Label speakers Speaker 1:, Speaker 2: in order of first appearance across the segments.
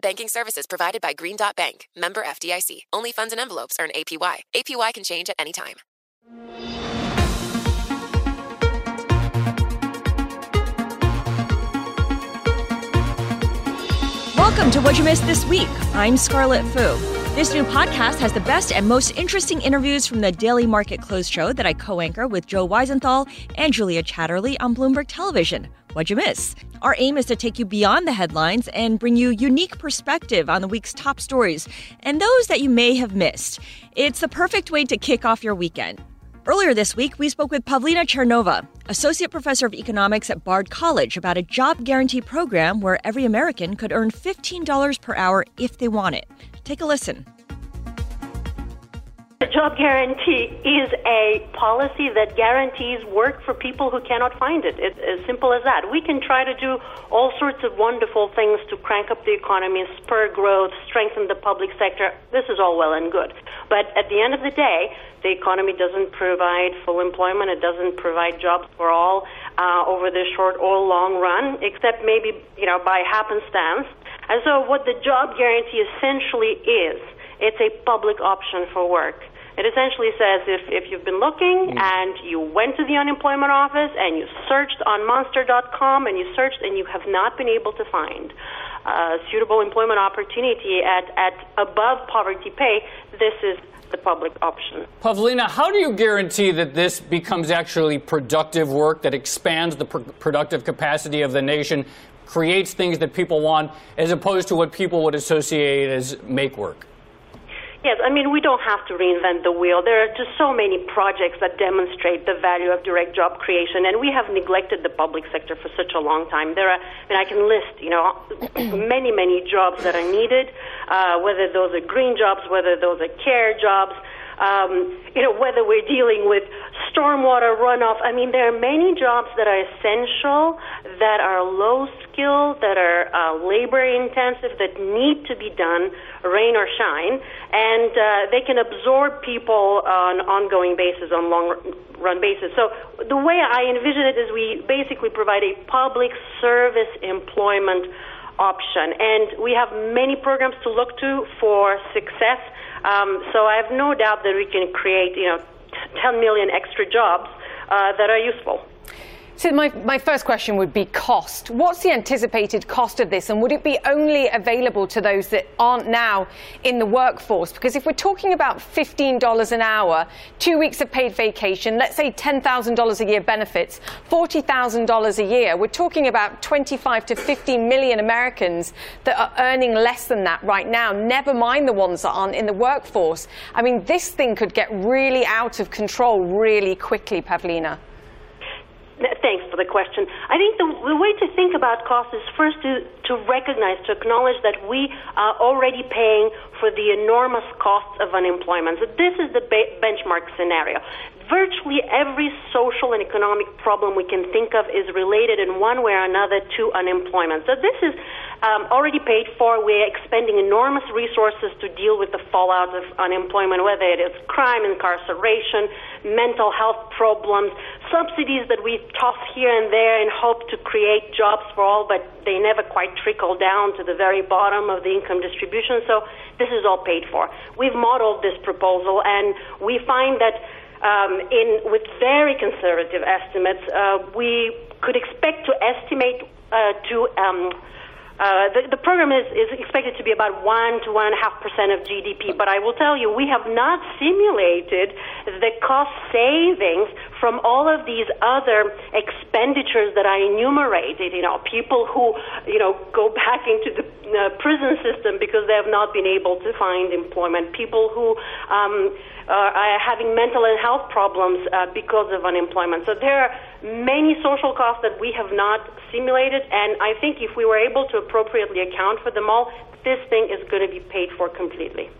Speaker 1: Banking services provided by Green Dot Bank, member FDIC. Only funds and envelopes earn APY. APY can change at any time.
Speaker 2: Welcome to What You Missed This Week. I'm Scarlet Fu. This new podcast has the best and most interesting interviews from the Daily Market Close show that I co anchor with Joe Weisenthal and Julia Chatterley on Bloomberg Television. What'd you miss? Our aim is to take you beyond the headlines and bring you unique perspective on the week's top stories and those that you may have missed. It's the perfect way to kick off your weekend. Earlier this week, we spoke with Pavlina Tcherneva, Associate Professor of Economics at Bard College, about a job guarantee program where every American could earn $15 per hour if they want it. Take a listen.
Speaker 3: The job guarantee is a policy that guarantees work for people who cannot find it. It's as simple as that. We can try to do all sorts of wonderful things to crank up the economy, spur growth, strengthen the public sector. This is all well and good. But at the end of the day, the economy doesn't provide full employment. It doesn't provide jobs for all uh, over the short or long run, except maybe you know by happenstance. And so, what the job guarantee essentially is, it's a public option for work. It essentially says if, if you've been looking mm. and you went to the unemployment office and you searched on monster.com and you searched and you have not been able to find a suitable employment opportunity at, at above poverty pay, this is the public option.
Speaker 4: Pavlina, how do you guarantee that this becomes actually productive work that expands the pr- productive capacity of the nation, creates things that people want, as opposed to what people would associate as make work?
Speaker 3: Yes, I mean, we don't have to reinvent the wheel. There are just so many projects that demonstrate the value of direct job creation, and we have neglected the public sector for such a long time. There are, I mean, I can list, you know, many, many jobs that are needed, uh, whether those are green jobs, whether those are care jobs, um, you know, whether we're dealing with stormwater runoff. I mean, there are many jobs that are essential, that are low skilled, that are uh, labor intensive, that need to be done, rain or shine, and uh, they can absorb people on an ongoing basis, on long run basis. So the way I envision it is we basically provide a public service employment option, and we have many programs to look to for success. Um, so I have no doubt that we can create, you know, 10 million extra jobs uh, that are useful.
Speaker 5: So my, my first question would be cost. What's the anticipated cost of this and would it be only available to those that aren't now in the workforce? Because if we're talking about $15 an hour, two weeks of paid vacation, let's say $10,000 a year benefits, $40,000 a year, we're talking about 25 to 50 million Americans that are earning less than that right now, never mind the ones that aren't in the workforce. I mean, this thing could get really out of control really quickly, Pavlina.
Speaker 3: Thanks for the question. I think the, the way to think about cost is first to, to recognize, to acknowledge that we are already paying for the enormous costs of unemployment. So this is the ba- benchmark scenario virtually every social and economic problem we can think of is related in one way or another to unemployment. So this is um, already paid for. We're expending enormous resources to deal with the fallout of unemployment, whether it is crime, incarceration, mental health problems, subsidies that we toss here and there in hope to create jobs for all, but they never quite trickle down to the very bottom of the income distribution. So this is all paid for. We've modeled this proposal, and we find that um, in with very conservative estimates, uh, we could expect to estimate uh, to um, uh, the, the, program is, is expected to be about 1 to 1.5% of GDP, but I will tell you, we have not simulated the cost savings from all of these other expenditures that I enumerated. You know, people who, you know, go back into the uh, prison system because they have not been able to find employment, people who um, are having mental and health problems uh, because of unemployment. So there are many social costs that we have not simulated, and I think if we were able to appropriately account for them all, this thing is going to be paid for completely.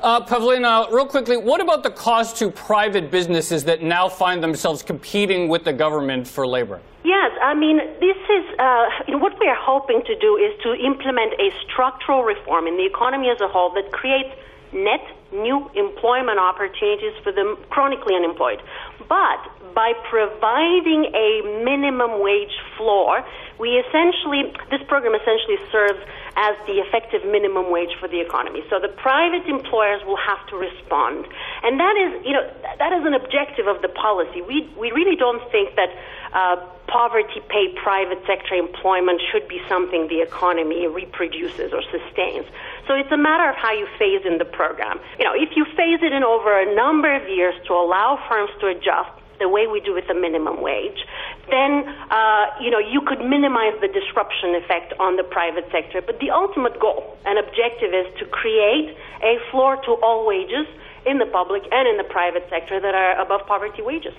Speaker 4: Uh, Pavlina, real quickly, what about the cost to private businesses that now find themselves competing with the government for labor?
Speaker 3: Yes, I mean, this is uh, you know, what we are hoping to do is to implement a structural reform in the economy as a whole that creates net new employment opportunities for the chronically unemployed. But by providing a minimum wage floor, we essentially, this program essentially serves as the effective minimum wage for the economy. So the private employers will have to respond. And that is, you know, that is an objective of the policy. We, we really don't think that uh, poverty pay private sector employment should be something the economy reproduces or sustains. So it's a matter of how you phase in the program. You know, if you phase it in over a number of years to allow firms to adjust, the way we do with the minimum wage, then uh, you know you could minimize the disruption effect on the private sector. But the ultimate goal and objective is to create a floor to all wages in the public and in the private sector that are above poverty wages.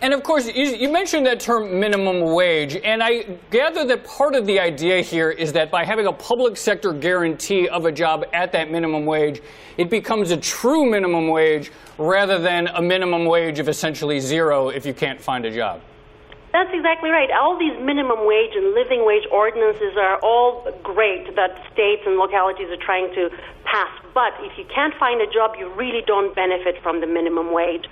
Speaker 4: And of course, you, mentioned that term minimum wage, and I gather that part of the idea here is that by having a public sector guarantee of a job at that minimum wage, it becomes a true minimum wage rather than a minimum wage of essentially zero if you can't find a job.
Speaker 3: That's exactly right. All these minimum wage and living wage ordinances are all great that states and localities are trying to pass. But if you can't find a job, you really don't benefit from the minimum wage.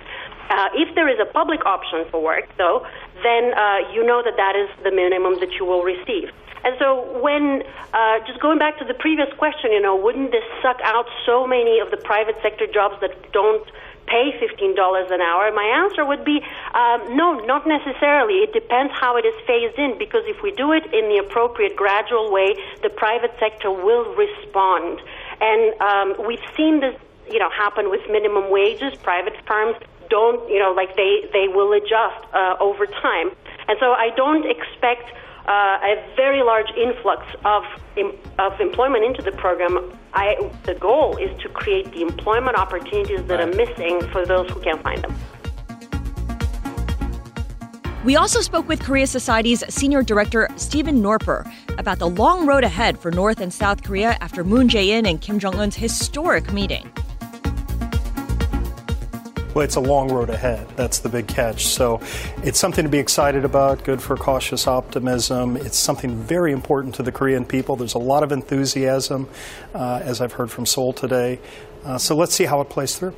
Speaker 3: Uh, if there is a public option for work, though, then uh, you know that that is the minimum that you will receive. And so, when uh, just going back to the previous question, you know, wouldn't this suck out so many of the private sector jobs that don't pay $15 an hour? My answer would be um, no, not necessarily. It depends how it is phased in, because if we do it in the appropriate, gradual way, the private sector will respond. And um, we've seen this, you know, happen with minimum wages. Private firms don't, you know, like they, they will adjust uh, over time. And so I don't expect uh, a very large influx of, of employment into the program. I, the goal is to create the employment opportunities that are missing for those who can't find them.
Speaker 2: We also spoke with Korea Society's Senior Director Stephen Noerper about the long road ahead for North and South Korea after Moon Jae in and Kim Jong un's historic meeting.
Speaker 6: Well, it's a long road ahead. That's the big catch. So it's something to be excited about, good for cautious optimism. It's something very important to the Korean people. There's a lot of enthusiasm, uh, as I've heard from Seoul today. Uh, so let's see how it plays through.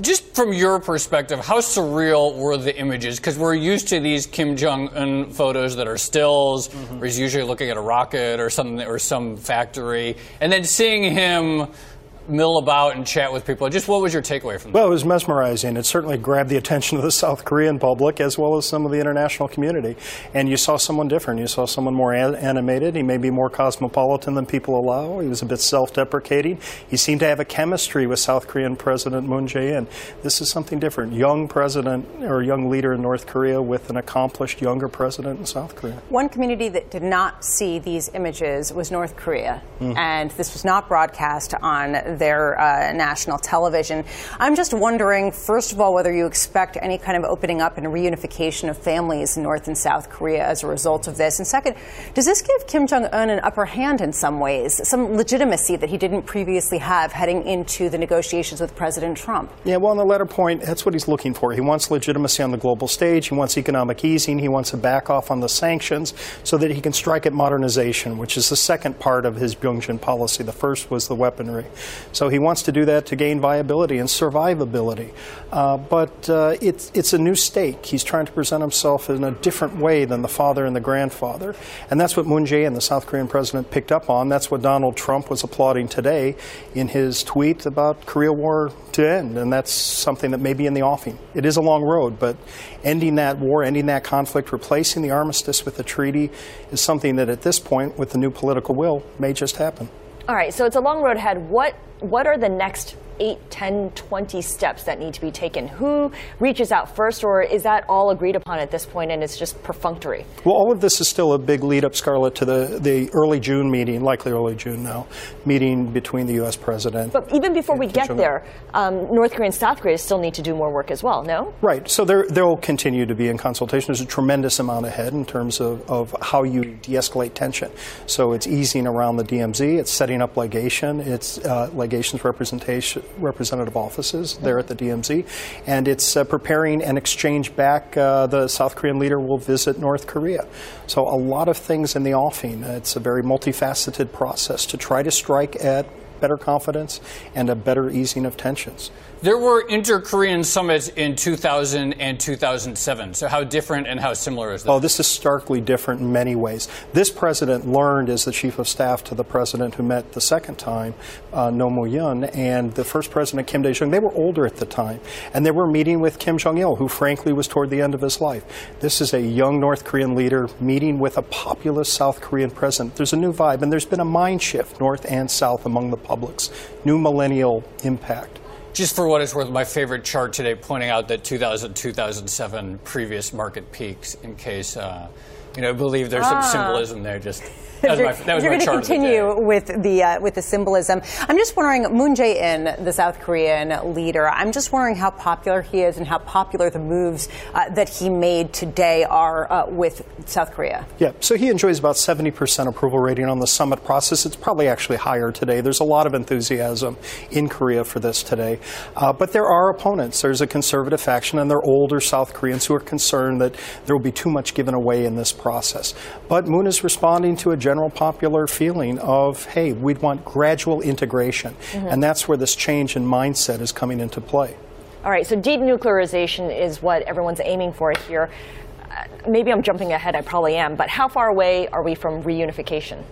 Speaker 4: Just from your perspective, how surreal were the images? Because we're used to these Kim Jong Un photos that are stills, mm-hmm. where he's usually looking at a rocket or something or some factory, and then seeing him mill about and chat with people. Just what was your takeaway from that?
Speaker 6: Well, it was mesmerizing. It certainly grabbed the attention of the South Korean public as well as some of the international community. And you saw someone different. You saw someone more animated. He may be more cosmopolitan than people allow. He was a bit self deprecating. He seemed to have a chemistry with South Korean President Moon Jae in. This is something different. Young president or young leader in North Korea with an accomplished younger president in South Korea.
Speaker 7: One community that did not see these images was North Korea. Mm. And this was not broadcast on their uh, national television. I'm just wondering, first of all, whether you expect any kind of opening up and reunification of families in North and South Korea as a result of this. And second, does this give Kim Jong un an upper hand in some ways, some legitimacy that he didn't previously have heading into the negotiations with President Trump?
Speaker 6: Yeah, well, on the latter point, that's what he's looking for. He wants legitimacy on the global stage. He wants economic easing. He wants to back off on the sanctions so that he can strike at modernization, which is the second part of his Byungjin policy. The first was the weaponry. So he wants to do that to gain viability and survivability. Uh, but uh, it's, it's a new stake. He's trying to present himself in a different way than the father and the grandfather. And that's what Moon Jae-in, the South Korean president, picked up on. That's what Donald Trump was applauding today in his tweet about Korea War to end. And that's something that may be in the offing. It is a long road, but ending that war, ending that conflict, replacing the armistice with a treaty is something that at this point, with the new political will, may just happen.
Speaker 2: All right, so it's a long road ahead. What what are the next 8, 10, 20 steps that need to be taken? Who reaches out first, or is that all agreed upon at this point and it's just perfunctory?
Speaker 6: Well, all of this is still a big lead up, Scarlet, to the, the early June meeting, likely early June now, meeting between the U.S. president.
Speaker 2: But even before we get there, um, North Korea and South Korea still need to do more work as well, no?
Speaker 6: Right. So they'll continue to be in consultation. There's a tremendous amount ahead in terms of, of how you de escalate tension. So it's easing around the DMZ, it's setting up legation, it's uh, legations representation, representative offices there at the DMZ, and it's uh, preparing an exchange back. Uh, the South Korean leader will visit North Korea. So a lot of things in the offing. It's a very multifaceted process to try to strike at better confidence and a better easing of tensions.
Speaker 4: There were inter-Korean summits in 2000 and 2007. So how different and how similar is that?
Speaker 6: Oh, this is starkly different in many ways. This president learned as the chief of staff to the president who met the second time, uh, Roh Moo-hyun, and the first president, Kim Dae-jung. They were older at the time, and they were meeting with Kim Jong-il, who frankly was toward the end of his life. This is a young North Korean leader meeting with a populist South Korean president. There's a new vibe, and there's been a mind shift, north and south, among the publics. New millennial impact.
Speaker 4: Just for what it's worth, my favorite chart today pointing out that 2000, 2007 previous market peaks in case, uh, you know, believe there's ah. some symbolism there just that was my, that was
Speaker 7: You're
Speaker 4: going
Speaker 7: to continue with the uh, with the symbolism. I'm just wondering, Moon Jae-in, the South Korean leader. I'm just wondering how popular he is and how popular the moves uh, that he made today are uh, with South Korea.
Speaker 6: Yeah, so he enjoys about 70% approval rating on the summit process. It's probably actually higher today. There's a lot of enthusiasm in Korea for this today, uh, but there are opponents. There's a conservative faction, and they're older South Koreans who are concerned that there will be too much given away in this process. But Moon is responding to a general popular feeling of, hey, we'd want gradual integration. Mm-hmm. And that's where this change in mindset is coming into play.
Speaker 2: All right, so denuclearization is what everyone's aiming for here. Uh, maybe I'm jumping ahead, I probably am, but how far away are we from reunification?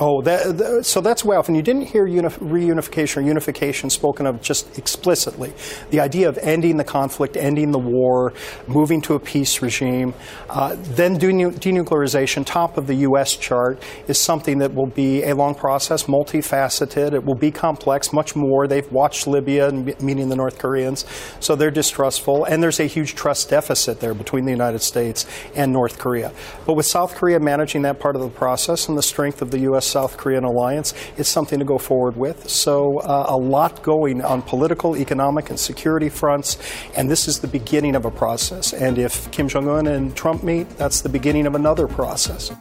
Speaker 6: Oh, that, that, so that's off. And you didn't hear unif- reunification or unification spoken of just explicitly. The idea of ending the conflict, ending the war, moving to a peace regime, uh, then denuclearization, top of the U.S. chart, is something that will be a long process, multifaceted. It will be complex, much more. They've watched Libya, meaning the North Koreans, so they're distrustful. And there's a huge trust deficit there between the United States and North Korea. But with South Korea managing that part of the process and the strength of the U.S. U.S. South Korean alliance, it's something to go forward with. So, uh, a lot going on political, economic, and security fronts, and this is the beginning of a process. And if Kim Jong un and Trump meet, that's the beginning of another process.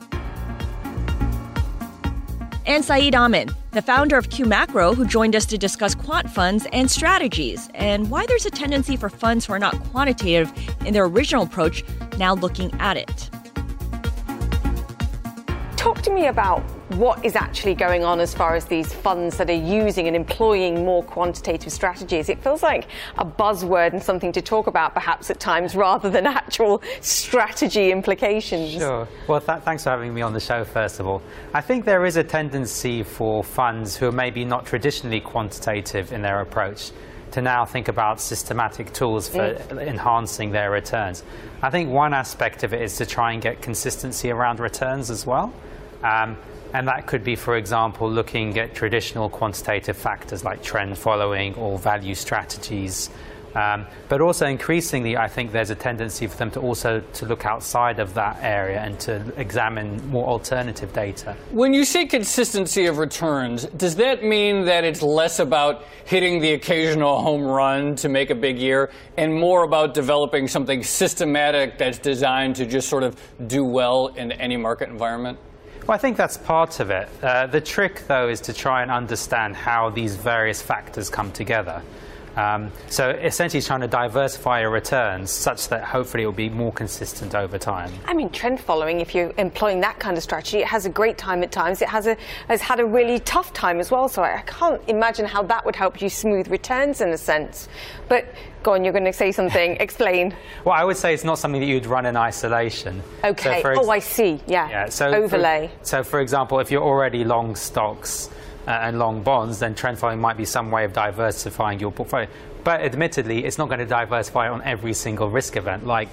Speaker 2: And Saeed Amen, the founder of Cuemacro, who joined us to discuss quant funds and strategies, and why there's a tendency for funds who are not quantitative in their original approach now looking at it.
Speaker 5: Talk to me about what is actually going on as far as these funds that are using and employing more quantitative strategies. It feels like a buzzword and something to talk about perhaps at times rather than actual strategy implications.
Speaker 8: Sure. Well, th- thanks for having me on the show, first of all. I think there is a tendency for funds who are maybe not traditionally quantitative in their approach to now think about systematic tools for mm. enhancing their returns. I think one aspect of it is to try and get consistency around returns as well. Um, and that could be, for example, looking at traditional quantitative factors like trend following or value strategies. Um, but also increasingly, I think there's a tendency for them to also to look outside of that area and to examine more alternative data.
Speaker 4: When you say consistency of returns, does that mean that it's less about hitting the occasional home run to make a big year and more about developing something systematic that's designed to just sort of do well in any market environment?
Speaker 8: Well, I think that's part of it. Uh, the trick, though, is to try and understand how these various factors come together. Um, so essentially, trying to diversify your returns such that hopefully it will be more consistent over time.
Speaker 5: I mean, trend following. If you're employing that kind of strategy, it has a great time at times. It has a has had a really tough time as well. So I can't imagine how that would help you smooth returns in a sense. But go on, you're going to say something. Explain.
Speaker 8: Well, I would say it's not something that you'd run in isolation.
Speaker 5: Okay. So ex- oh, I see. Yeah. Yeah. So overlay.
Speaker 8: For, so, for example, if you're already long stocks Uh, and long bonds, then trend following might be some way of diversifying your portfolio. But admittedly, it's not going to diversify on every single risk event like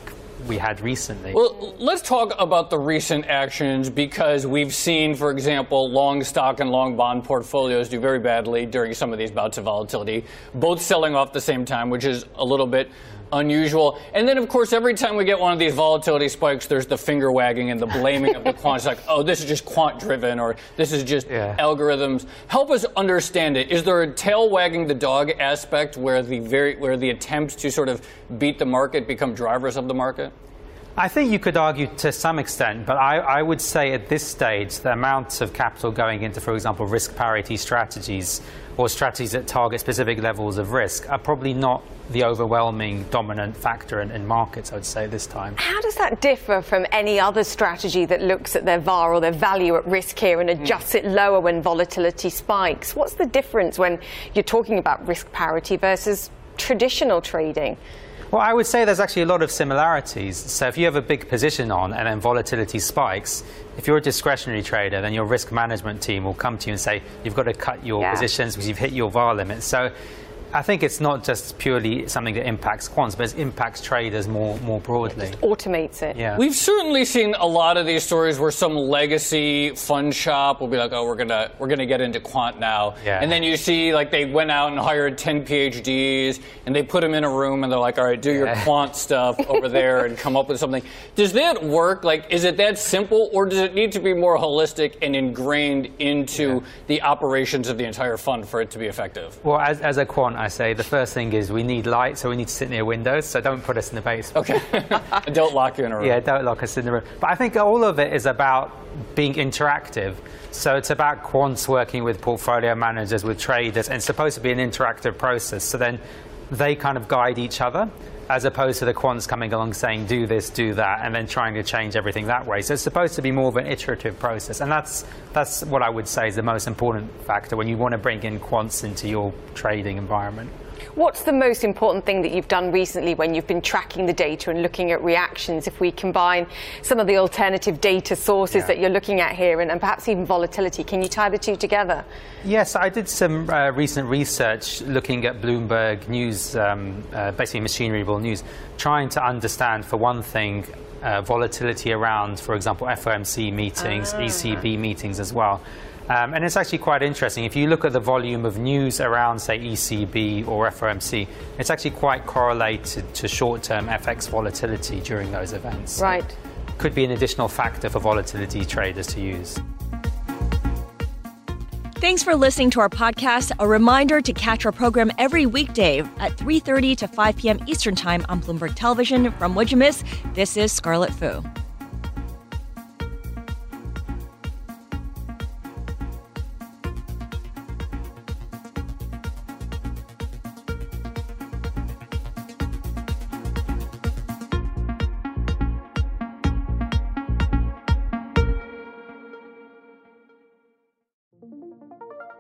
Speaker 8: we had recently.
Speaker 4: Well, let's talk about the recent actions because we've seen, for example, long stock and long bond portfolios do very badly during some of these bouts of volatility, both selling off at the same time, which is a little bit unusual. And then, of course, every time we get one of these volatility spikes, there's the finger wagging and the blaming of the quants, like, oh, this is just quant driven or this is just yeah. algorithms. Help us understand it. Is there a tail wagging the dog aspect where the very where the attempts to sort of beat the market become drivers of the market?
Speaker 8: I think you could argue to some extent, but I, I, would say at this stage, the amounts of capital going into, for example, risk parity strategies or strategies that target specific levels of risk are probably not the overwhelming dominant factor in, in, markets, I would say, this time.
Speaker 5: How does that differ from any other strategy that looks at their VAR or their value at risk here and adjusts mm. it lower when volatility spikes? What's the difference when you're talking about risk parity versus traditional trading?
Speaker 8: Well, I would say there's actually a lot of similarities. So if you have a big position on and then volatility spikes, if you're a discretionary trader, then your risk management team will come to you and say, you've got to cut your yeah. positions because you've hit your VAR limit. So I think it's not just purely something that impacts quants, but it impacts traders more more broadly.
Speaker 5: It automates it.
Speaker 4: Yeah. We've certainly seen a lot of these stories where some legacy fund shop will be like, "Oh, we're gonna we're gonna get into quant now," yeah. and then you see like they went out and hired ten PhDs and they put them in a room and they're like, "All right, do your quant stuff over there and come up with something." Does that work? Like, is it that simple, or does it need to be more holistic and ingrained into yeah. the operations of the entire fund for it to be effective?
Speaker 8: Well, as, as a quant I say the first thing is we need light, so we need to sit near windows. So don't put us in the basement.
Speaker 4: Okay. don't lock you in a room.
Speaker 8: Yeah, don't lock us in the room. But I think all of it is about being interactive. So it's about quants working with portfolio managers, with traders, and it's supposed to be an interactive process. So then they kind of guide each other as opposed to the quants coming along saying do this, do that, and then trying to change everything that way. So it's supposed to be more of an iterative process, and that's that's what I would say is the most important factor when you want to bring in quants into your trading environment.
Speaker 5: What's the most important thing that you've done recently when you've been tracking the data and looking at reactions? If we combine some of the alternative data sources yeah. that you're looking at here and, and, perhaps even volatility, can you tie the two together?
Speaker 8: Yes, I did some uh, recent research looking at Bloomberg News, um, uh, basically machine readable news, trying to understand, for one thing, uh, volatility around, for example, FOMC meetings, ah. ECB meetings as well. Um, and it's actually quite interesting. If you look at the volume of news around, say, ECB or FOMC, it's actually quite correlated to short term FX volatility during those events.
Speaker 5: Right.
Speaker 8: So could be an additional factor for volatility traders to use.
Speaker 2: Thanks for listening to our podcast. A reminder to catch our program every weekday at 3:30 to 5 p.m. Eastern Time on Bloomberg Television. From What'd You Miss? This is Scarlet Fu.